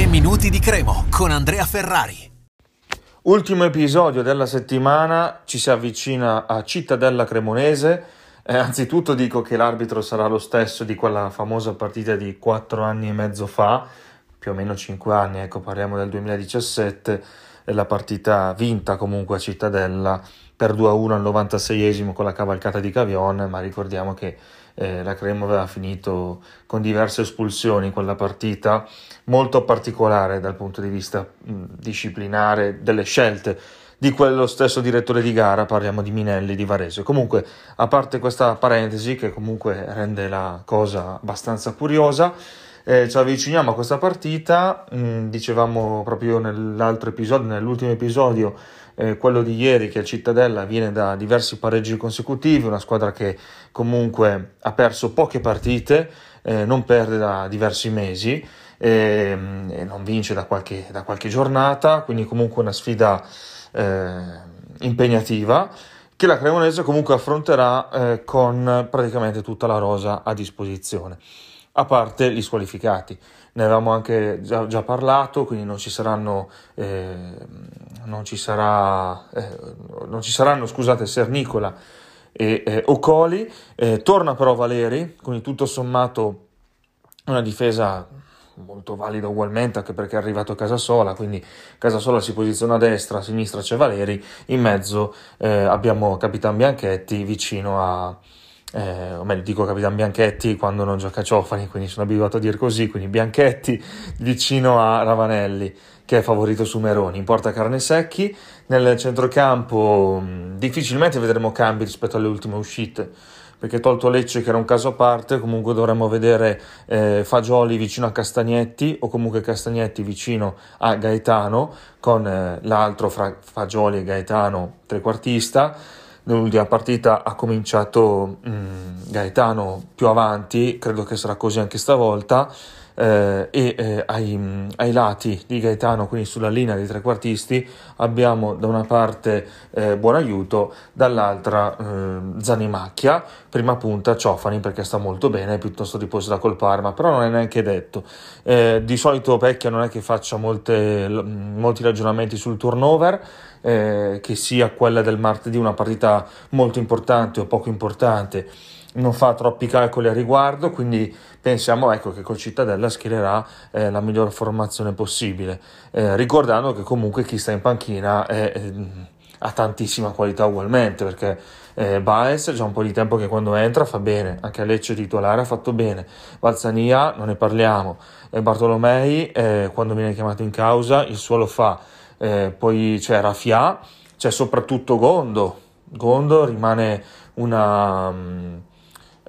3 minuti di Cremo con Andrea Ferrari. Ultimo episodio della settimana, ci si avvicina a Cittadella Cremonese. Eh, anzitutto dico che l'arbitro sarà lo stesso di quella famosa partita di quattro anni e mezzo fa, più o meno cinque anni, ecco parliamo del 2017, la partita vinta comunque a Cittadella per 2-1 al 96esimo con la cavalcata di Cavion, ma ricordiamo che eh, la Cremo aveva finito con diverse espulsioni quella partita, molto particolare dal punto di vista mh, disciplinare delle scelte di quello stesso direttore di gara, parliamo di Minelli di Varese. Comunque, a parte questa parentesi che comunque rende la cosa abbastanza curiosa, eh, ci avviciniamo a questa partita, mh, dicevamo proprio nell'altro episodio, nell'ultimo episodio, eh, quello di ieri che il Cittadella viene da diversi pareggi consecutivi, una squadra che comunque ha perso poche partite, eh, non perde da diversi mesi e, e non vince da qualche, da qualche, giornata, quindi comunque una sfida eh, impegnativa che la Cremonese comunque affronterà eh, con praticamente tutta la rosa a disposizione a parte gli squalificati. Ne avevamo anche già, già parlato, quindi non ci saranno, eh, non ci sarà, eh, non ci saranno scusate, Sernicola e eh, Ocoli. Eh, torna però Valeri, quindi tutto sommato una difesa molto valida ugualmente anche perché è arrivato a Casasola, quindi Casasola si posiziona a destra, a sinistra c'è Valeri, in mezzo eh, abbiamo Capitan Bianchetti vicino a eh, o meglio dico Capitan Bianchetti quando non gioca Ciofani, quindi sono abituato a dire così, quindi Bianchetti vicino a Ravanelli che è favorito su Meroni, in porta carne secchi, nel centrocampo difficilmente vedremo cambi rispetto alle ultime uscite, perché tolto Lecce che era un caso a parte, comunque dovremmo vedere eh, Fagioli vicino a Castagnetti o comunque Castagnetti vicino a Gaetano, con eh, l'altro fra Fagioli e Gaetano trequartista nell'ultima partita ha cominciato mh, mm, Gaetano più avanti, credo che sarà così anche stavolta, eh, e eh, ai, ai, lati di Gaetano, quindi sulla linea dei trequartisti, abbiamo da una parte eh, Buon Aiuto, dall'altra eh, Zanimacchia, prima punta Ciofani perché sta molto bene, piuttosto riposa col Parma, però non è neanche detto. Eh, di solito Pecchia non è che faccia molte, molti ragionamenti sul turnover, eh, che sia quella del martedì una partita molto importante o poco importante non fa troppi calcoli a riguardo, quindi pensiamo ecco, che col Cittadella schiererà eh, la migliore formazione possibile, eh, ricordando che comunque chi sta in panchina è, è, ha tantissima qualità ugualmente, perché eh, Baez già un po' di tempo che quando entra fa bene, anche a Lecce titolare ha fatto bene, Valzania non ne parliamo, Bartolomei eh, quando viene chiamato in causa il suo lo fa, eh, poi c'è Rafia, c'è soprattutto Gondo, Gondo rimane una...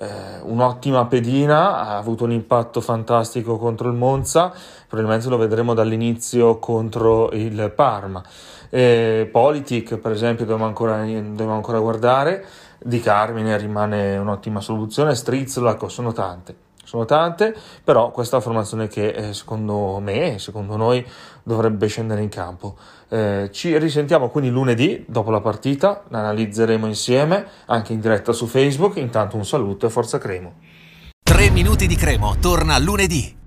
Eh, un'ottima pedina, ha avuto un impatto fantastico contro il Monza, probabilmente lo vedremo dall'inizio contro il Parma. Eh, Politic, per esempio, dobbiamo ancora, dobbiamo ancora guardare, Di Carmine rimane un'ottima soluzione, Strizlaco sono tante sono tante, però questa è la formazione che eh, secondo me, secondo noi, dovrebbe scendere in campo. Eh, ci risentiamo quindi lunedì dopo la partita, la analizzeremo insieme anche in diretta su Facebook. Intanto un saluto e forza Cremo. 3 minuti di Cremo torna lunedì.